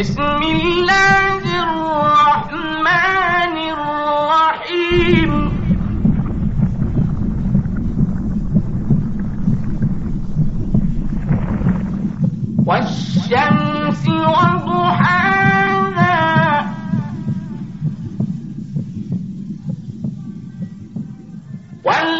بسم الله الرحمن الرحيم. والشمس وضحاها. والقمر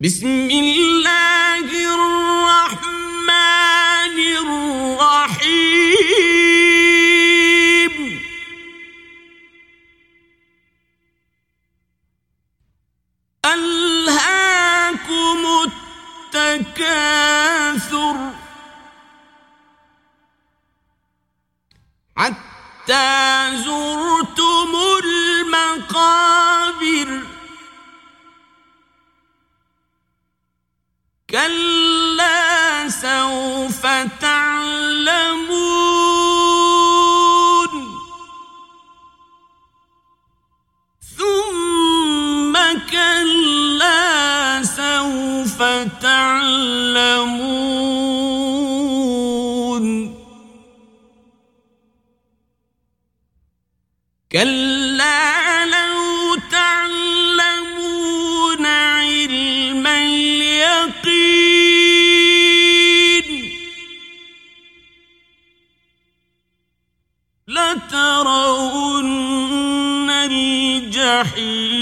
بسم الله الرحمن الرحيم. ألهاكم التكاثر. حتى زرتم لترون الجحيم.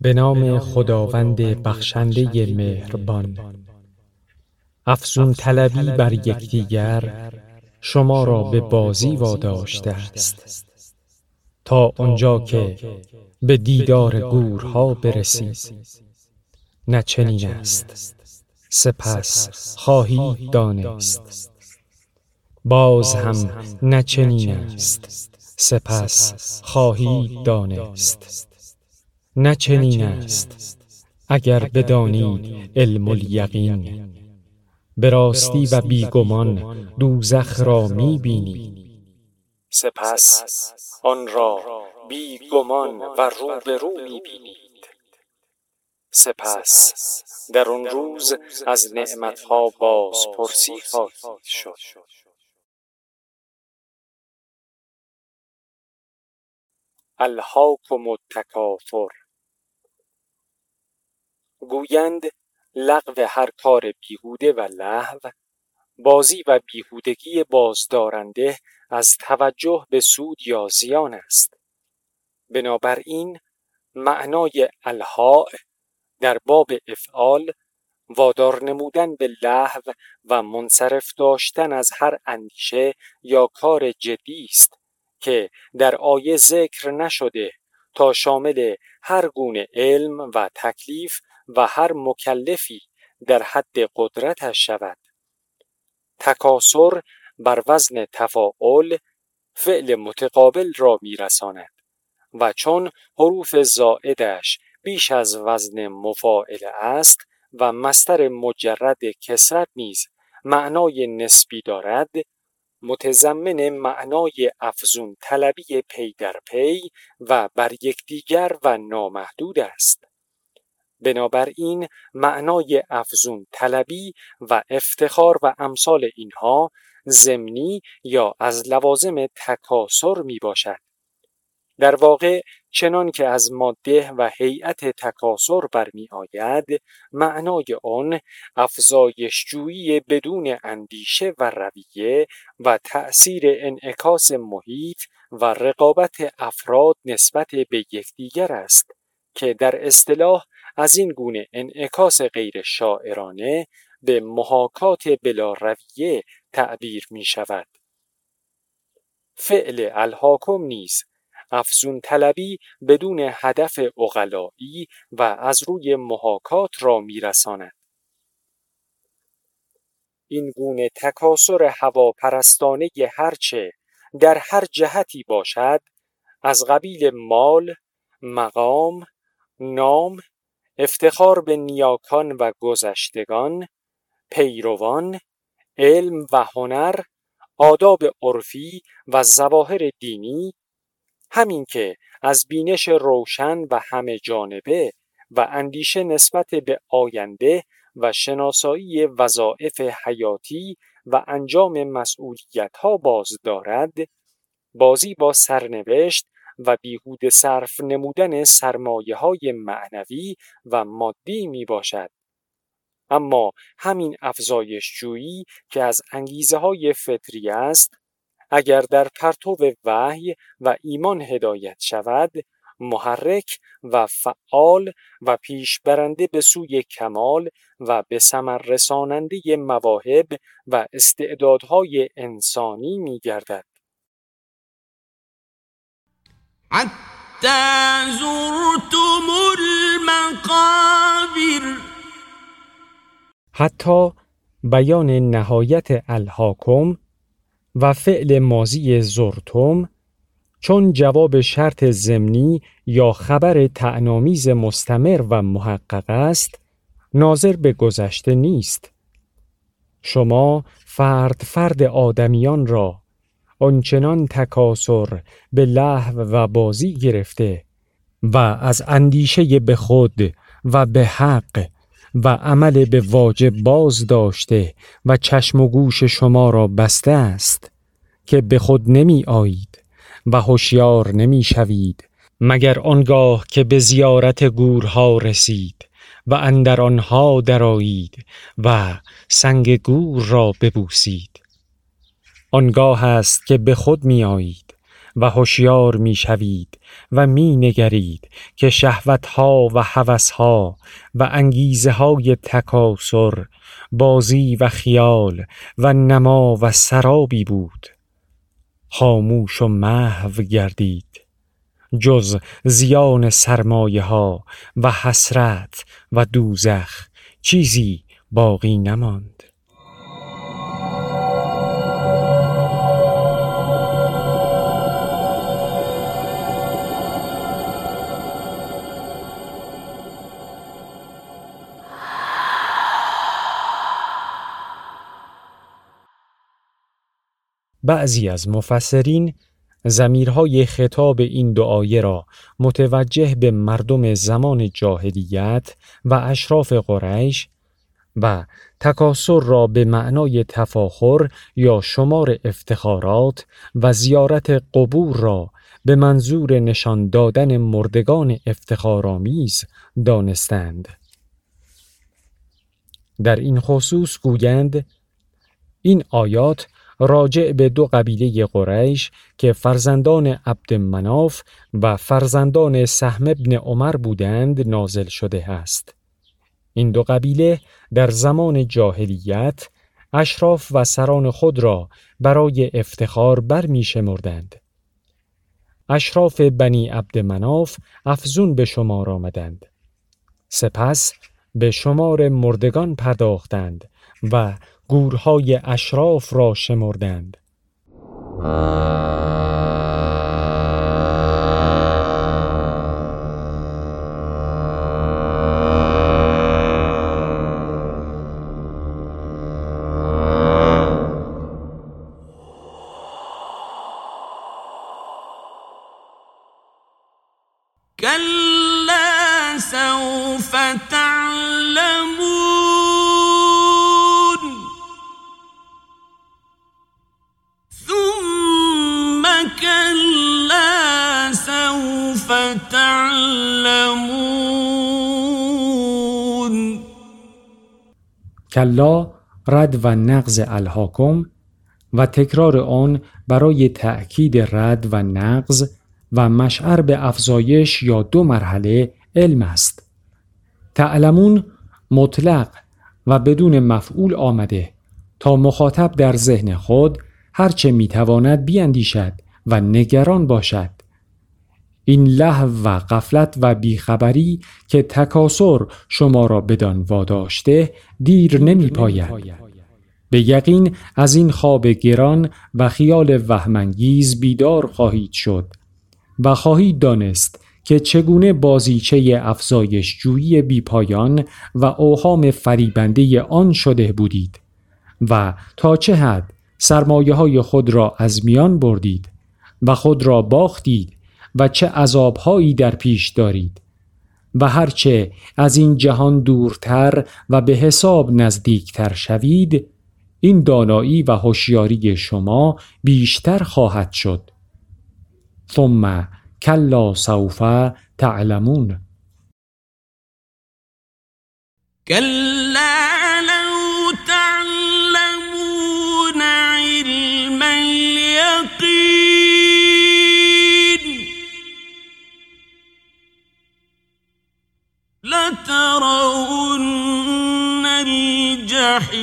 به نام خداوند بخشنده مهربان. افزون طلبی بر یکدیگر شما را به بازی واداشته است. تا آنجا که به دیدار گورها برسید نه چنین است. سپس خواهید دانست. باز هم نه چنین است. سپس خواهید دانست. نه چنین است اگر بدانید علم الیقین. به راستی و بیگمان دوزخ را می بینید سپس آن را بیگمان و روبرو می بینید سپس در آن روز از نعمتها بازپرسی خواهید شد. الهاکم التکاثر گویند لغو هر کار بیهوده و لهو بازی و بیهودگی بازدارنده از توجه به سود یا زیان است. بنابراین معنای الهاء در باب افعال وادار نمودن به لهو و منصرف داشتن از هر اندیشه یا کار جدی است که در آیه ذکر نشده تا شامل هر گونه علم و تکلیف و هر مکلفی در حد قدرتش شود. تکاسر بر وزن تفاعل فعل متقابل را میرساند و چون حروف زائدش بیش از وزن مفاعل است و مستر مجرد کسرت نیز معنای نسبی دارد متضمن معنای افزون طلبی پی در پی و بر یکدیگر و نامحدود است. بنابراین معنای افزون طلبی و افتخار و امثال اینها زمینی یا از لوازم تکاسر می باشد. در واقع چنان که از ماده و هیئت تکاسر برمی آید معنای آن افزایشجویی بدون اندیشه و رویه و تأثیر انعکاس محیط و رقابت افراد نسبت به یکدیگر است که در اصطلاح از این گونه انعکاس غیر شاعرانه به محاکات بلا رویه تعبیر می شود. فعل الحاکم نیز افزون طلبی بدون هدف اغلایی و از روی محاکات را میرساند. این گونه تکاسر هواپرستانه هرچه در هر جهتی باشد از قبیل مال، مقام، نام، افتخار به نیاکان و گذشتگان، پیروان، علم و هنر، آداب عرفی و ظواهر دینی همین که از بینش روشن و همه جانبه و اندیشه نسبت به آینده و شناسایی وظایف حیاتی و انجام مسئولیت ها باز دارد بازی با سرنوشت و بیهود صرف نمودن سرمایه های معنوی و مادی می باشد. اما همین افزایش جویی که از انگیزه های فطری است اگر در پرتو وحی و ایمان هدایت شود محرک و فعال و پیش برنده به سوی کمال و به ثمر رساننده مواهب و استعدادهای انسانی می گردد. حتی زرتم المقابر. حتی بیان نهایت الهاکم و فعل مازی زرتم چون جواب شرط زمینی یا خبر تعنامیز مستمر و محقق است ناظر به گذشته نیست. شما فرد فرد آدمیان را آنچنان تکاسر به لحو و بازی گرفته و از اندیشه به خود و به حق و عمل به واجب باز داشته و چشم و گوش شما را بسته است که به خود نمی آیید و هوشیار نمی شوید مگر آنگاه که به زیارت گورها رسید و اندر آنها درایید و سنگ گور را ببوسید. آنگاه است که به خود می آیید و هوشیار می شوید و می نگرید که شهوتها و هوسها و انگیزه های تکاسر بازی و خیال و نما و سرابی بود. خاموش و محو گردید جز زیان سرمایه ها و حسرت و دوزخ چیزی باقی نماند. بعضی از مفسرین زمیرهای خطاب این دعایه را متوجه به مردم زمان جاهلیت و اشراف قریش و تکاسر را به معنای تفاخر یا شمار افتخارات و زیارت قبور را به منظور نشان دادن مردگان افتخارآمیز دانستند. در این خصوص گویند این آیات راجع به دو قبیله قریش که فرزندان عبد مناف و فرزندان سهم ابن عمر بودند نازل شده است. این دو قبیله در زمان جاهلیت اشراف و سران خود را برای افتخار برمی شمردند. اشراف بنی عبد مناف افزون به شمار آمدند. سپس به شمار مردگان پرداختند و گورهای اشراف را شمردند. کلا رد و نقض الحاکم و تکرار آن برای تأکید رد و نقض و مشعر به افزایش یا دو مرحله علم است. تعلمون مطلق و بدون مفعول آمده تا مخاطب در ذهن خود هرچه می‌تواند بیاندیشد و نگران باشد. این لحو و قفلت و بیخبری که تکاسر شما را بدان واداشته دیر نمی پاید. به یقین از این خواب گران و خیال وهمانگیز بیدار خواهید شد و خواهید دانست که چگونه بازیچه افزایش جویی بیپایان و اوهام فریبنده آن شده بودید و تا چه حد سرمایه های خود را از میان بردید و خود را باختید و چه عذابهایی در پیش دارید. و هرچه از این جهان دورتر و به حساب نزدیکتر شوید این دانایی و هوشیاری شما بیشتر خواهد شد. ثم کلا سوف تعلمون. كلا لو لترون الجحیم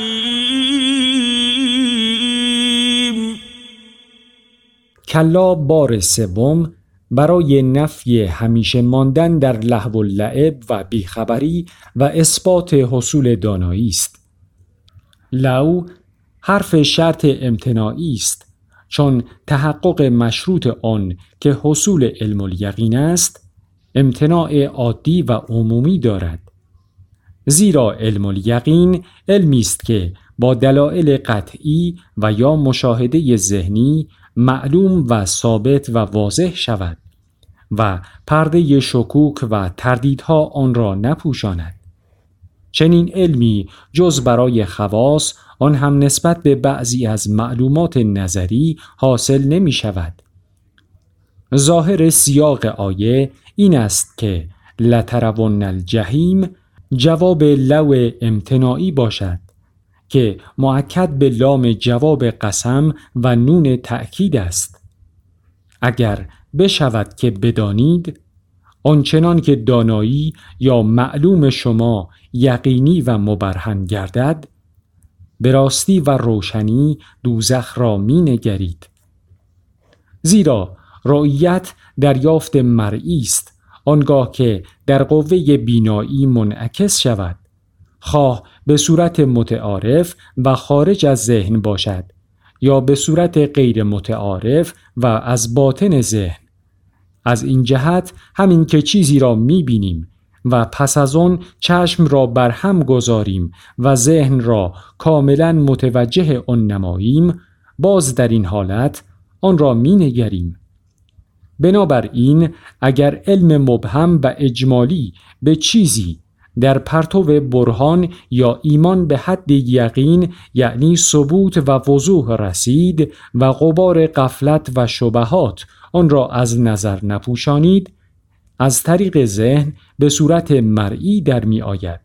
کلا بار سوم برای نفی همیشه ماندن در لحو و لعب و بیخبری و اثبات حصول دانایی است. لو حرف شرط امتناعی است چون تحقق مشروط آن که حصول علم الیقین است امتناع عادی و عمومی دارد زیرا علم الیقین علمی است که با دلایل قطعی و یا مشاهده ذهنی معلوم و ثابت و واضح شود و پرده شکوک و تردیدها آن را نپوشاند چنین علمی جز برای خواص آن هم نسبت به بعضی از معلومات نظری حاصل نمی شود. ظاهر سیاق آیه این است که لترون الجحیم جواب لو امتناعی باشد که معکد به لام جواب قسم و نون تأکید است اگر بشود که بدانید آنچنان که دانایی یا معلوم شما یقینی و مبرهن گردد به راستی و روشنی دوزخ را می نگرید. زیرا رؤیت دریافت مرئی است آنگاه که در قوه بینایی منعکس شود خواه به صورت متعارف و خارج از ذهن باشد یا به صورت غیر متعارف و از باطن ذهن از این جهت همین که چیزی را می بینیم و پس از آن چشم را بر هم گذاریم و ذهن را کاملا متوجه آن نماییم باز در این حالت آن را می نگریم. بنابراین اگر علم مبهم و اجمالی به چیزی در پرتو برهان یا ایمان به حد یقین یعنی ثبوت و وضوح رسید و غبار قفلت و شبهات آن را از نظر نپوشانید از طریق ذهن به صورت مرئی در می آید.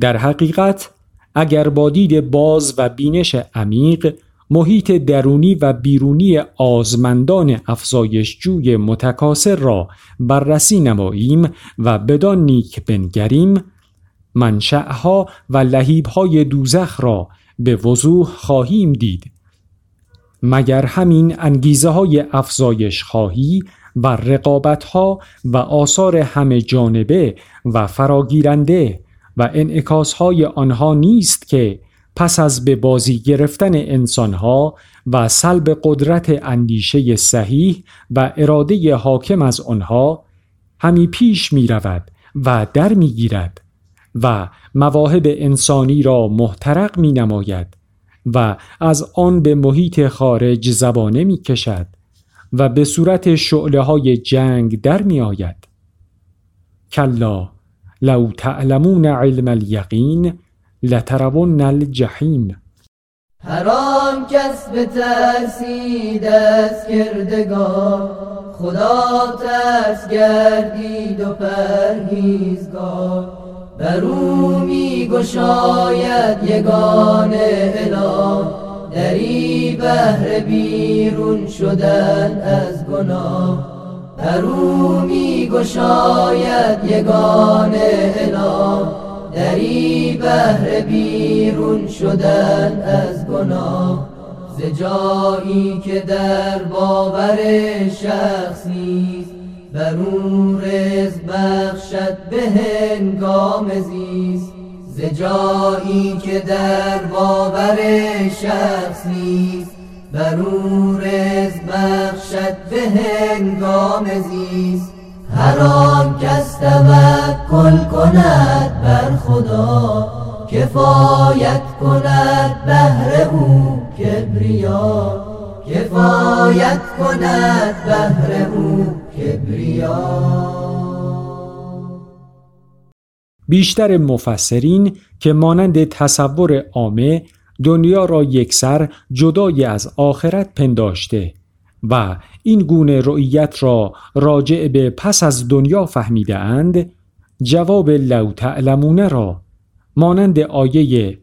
در حقیقت اگر با دید باز و بینش عمیق محیط درونی و بیرونی آزمندان افزایش جوی متکاسر را بررسی نماییم و بدان نیک بنگریم منشأها و لحیبهای دوزخ را به وضوح خواهیم دید. مگر همین انگیزه های افزایش خواهی و رقابت ها و آثار همه جانبه و فراگیرنده و انعکاس های آنها نیست که پس از به بازی گرفتن انسانها و سلب قدرت اندیشه صحیح و اراده حاکم از آنها همی پیش می رود و در می گیرد و مواهب انسانی را محترق می نماید و از آن به محیط خارج زبانه می کشد و به صورت شعله های جنگ در می آید. کلا لو تعلمون علم الیقین لترون الجحیم هر آن کس به ترسید از کردگار خدا ترس گردید و پرهیزگار. بر می گشاید یگان اله دری بهر بیرون شدن از گناه. بر می گشاید یگان اله دری بهر بیرون شدن از گناه. ز جایی که در باور شخص نیست بر او رزق بخشد به هنگام زیست. ز جایی که در باور شخص نیست بر او رزق بخشد به هنگام زیست. هر آن کس توکل کند بر خدا کفایت کند بهر او کبریا. کفایت کند بهر او کبریا. بیشتر مفسرین که مانند تصور عامه دنیا را یکسر جدای از آخرت پنداشته و این گونه رؤیت را راجع به پس از دنیا فهمیده اند جواب لو تعلمونه را مانند آیه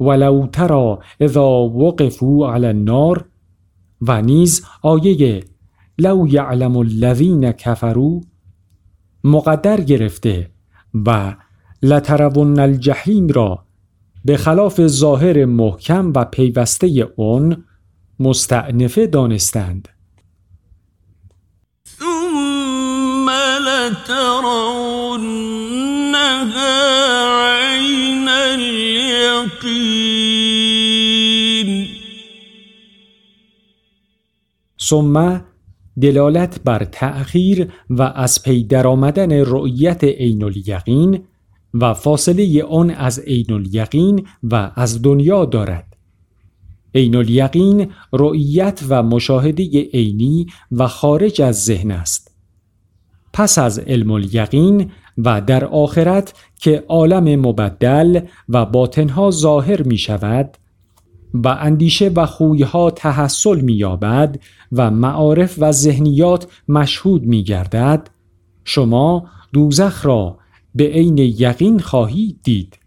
ولو ترا اذا وقفوا علی النار و نیز آیه لو یعلم الذین کفروا مقدر گرفته و لترون الجحیم را به خلاف ظاهر محکم و پیوسته اون مستعنفه دانستند. لترونها عین الیقین ثم دلالت بر تأخیر و از پی درآمدن رؤیت عین الیقین و فاصله آن از عین الیقین و از دنیا دارد. عین الیقین رؤیت و مشاهده عینی و خارج از ذهن است. پس از علم الیقین و در آخرت که عالم مبدل و باطنها ظاهر می شود و اندیشه و خویها تحصل می یابد و معارف و ذهنیات مشهود می گردد شما دوزخ را به عین یقین خواهید دید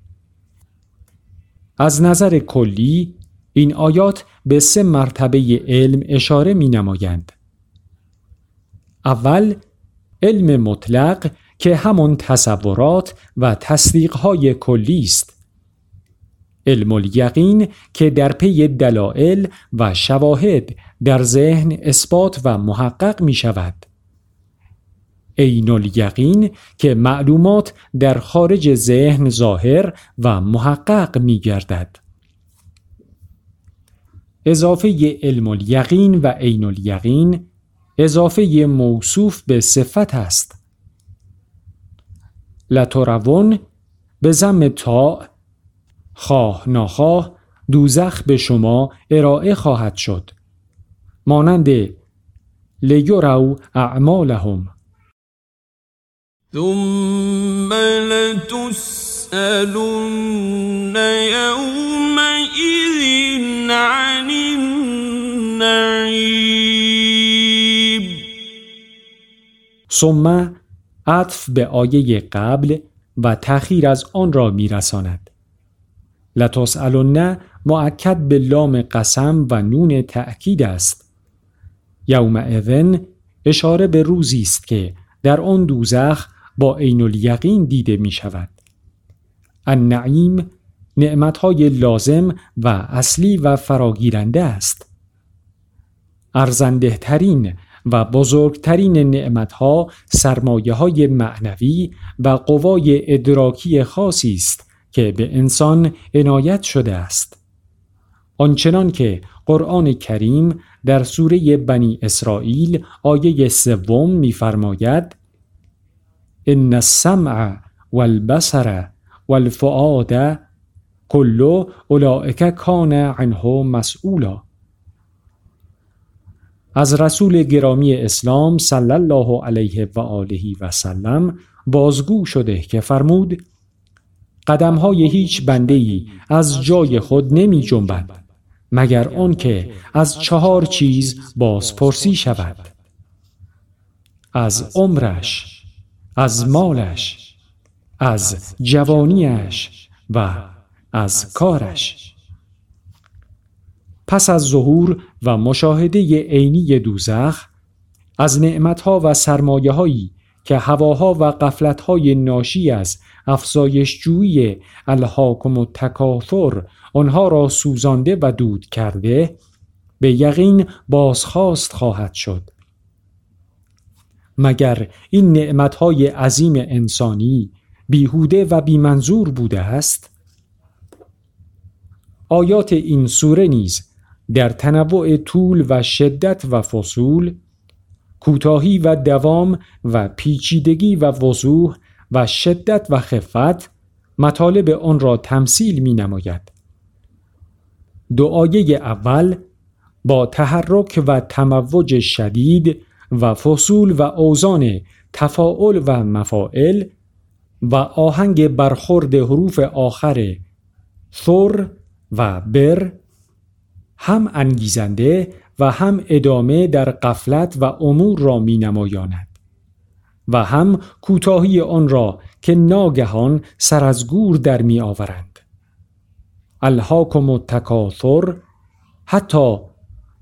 از نظر کلی این آیات به سه مرتبه علم اشاره می نمایند. اول علم مطلق که همون تصورات و تصدیقهای کلی است. علم الیقین که در پی دلائل و شواهد در ذهن اثبات و محقق می شود. عین الیقین که معلومات در خارج ذهن ظاهر و محقق می گردد. اضافه علم الیقین و عین الیقین اضافه موصوف به صفت است. لترون به زم تا خواه ناخواه دوزخ به شما ارائه خواهد شد. مانند لیورو اعمالهم ثم لتسألن يومئذ عن النعيم ثم عطف به آیه قبل و تأخیر از آن را میرساند. لتسألن معکد به لام قسم و نون تأکید است. یوم اذن اشاره به روزی است که در آن دوزخ با عین الیقین دیده می شود. النعیم نعمتهای لازم و اصلی و فراگیرنده است. ارزنده ترین و بزرگترین نعمتها سرمایه های معنوی و قوای ادراکی خاصی است که به انسان عنایت شده است. آنچنان که قرآن کریم در سوره بنی اسرائیل آیه سوم می‌فرماید ان السمع والبصر والفؤاد کل اولئک کان عنه مسئولا از رسول گرامی اسلام صلی الله علیه و آله و سلم بازگو شده که فرمود قدمهای هیچ بنده ای از جای خود نمی جنبد مگر آنکه از چهار چیز بازپرسی شود از عمرش از مالش از جوانیش و از کارش. پس از ظهور و مشاهده عینی دوزخ از نعمتها و سرمایه هایی که هواها و قفلتهای ناشی از افزایش جویی الهاکم و تکاثر آنها را سوزانده و دود کرده به یقین بازخواست خواهد شد. مگر این نعمتهای عظیم انسانی بیهوده و بیمنظور بوده است؟ آیات این سوره نیز در تنوع طول و شدت و فصول کوتاهی و دوام و پیچیدگی و وضوح و شدت و خفت مطالب آن را تمثیل می نماید. دعایه اول با تحرک و تموج شدید و فصول و اوزان تفاعل و مفاعل و آهنگ برخورد حروف آخر ثر و بر هم انگیزنده و هم ادامه در قفلت و امور را می نمایاند و هم کوتاهی آن را که ناگهان سر از گور در می آورند. الهاکم التکاثر حتی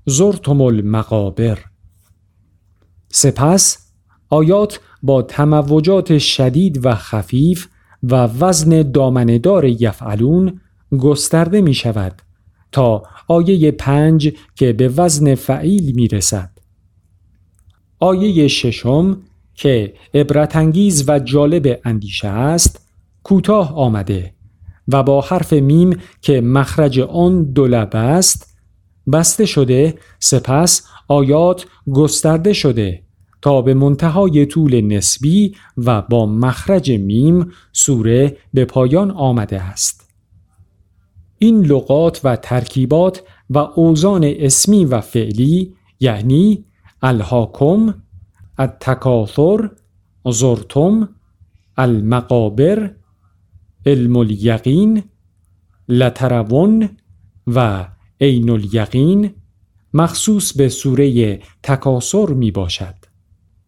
زرتم المقابر. سپس آیات با تموجات شدید و خفیف و وزن دامندار یفعلون گسترده می شود تا آیه پنج که به وزن فعیل می رسد. آیه ششم که عبرتانگیز و جالب اندیشه است کوتاه آمده و با حرف میم که مخرج آن دولب است بسته شده سپس آیات گسترده شده تا به منتهای طول نسبی و با مخرج میم سوره به پایان آمده است. این لغات و ترکیبات و اوزان اسمی و فعلی یعنی الهاکم، التکاثر، زرتم، المقابر، علم الیقین، لترون و عین الیقین مخصوص به سوره تکاسر می باشد.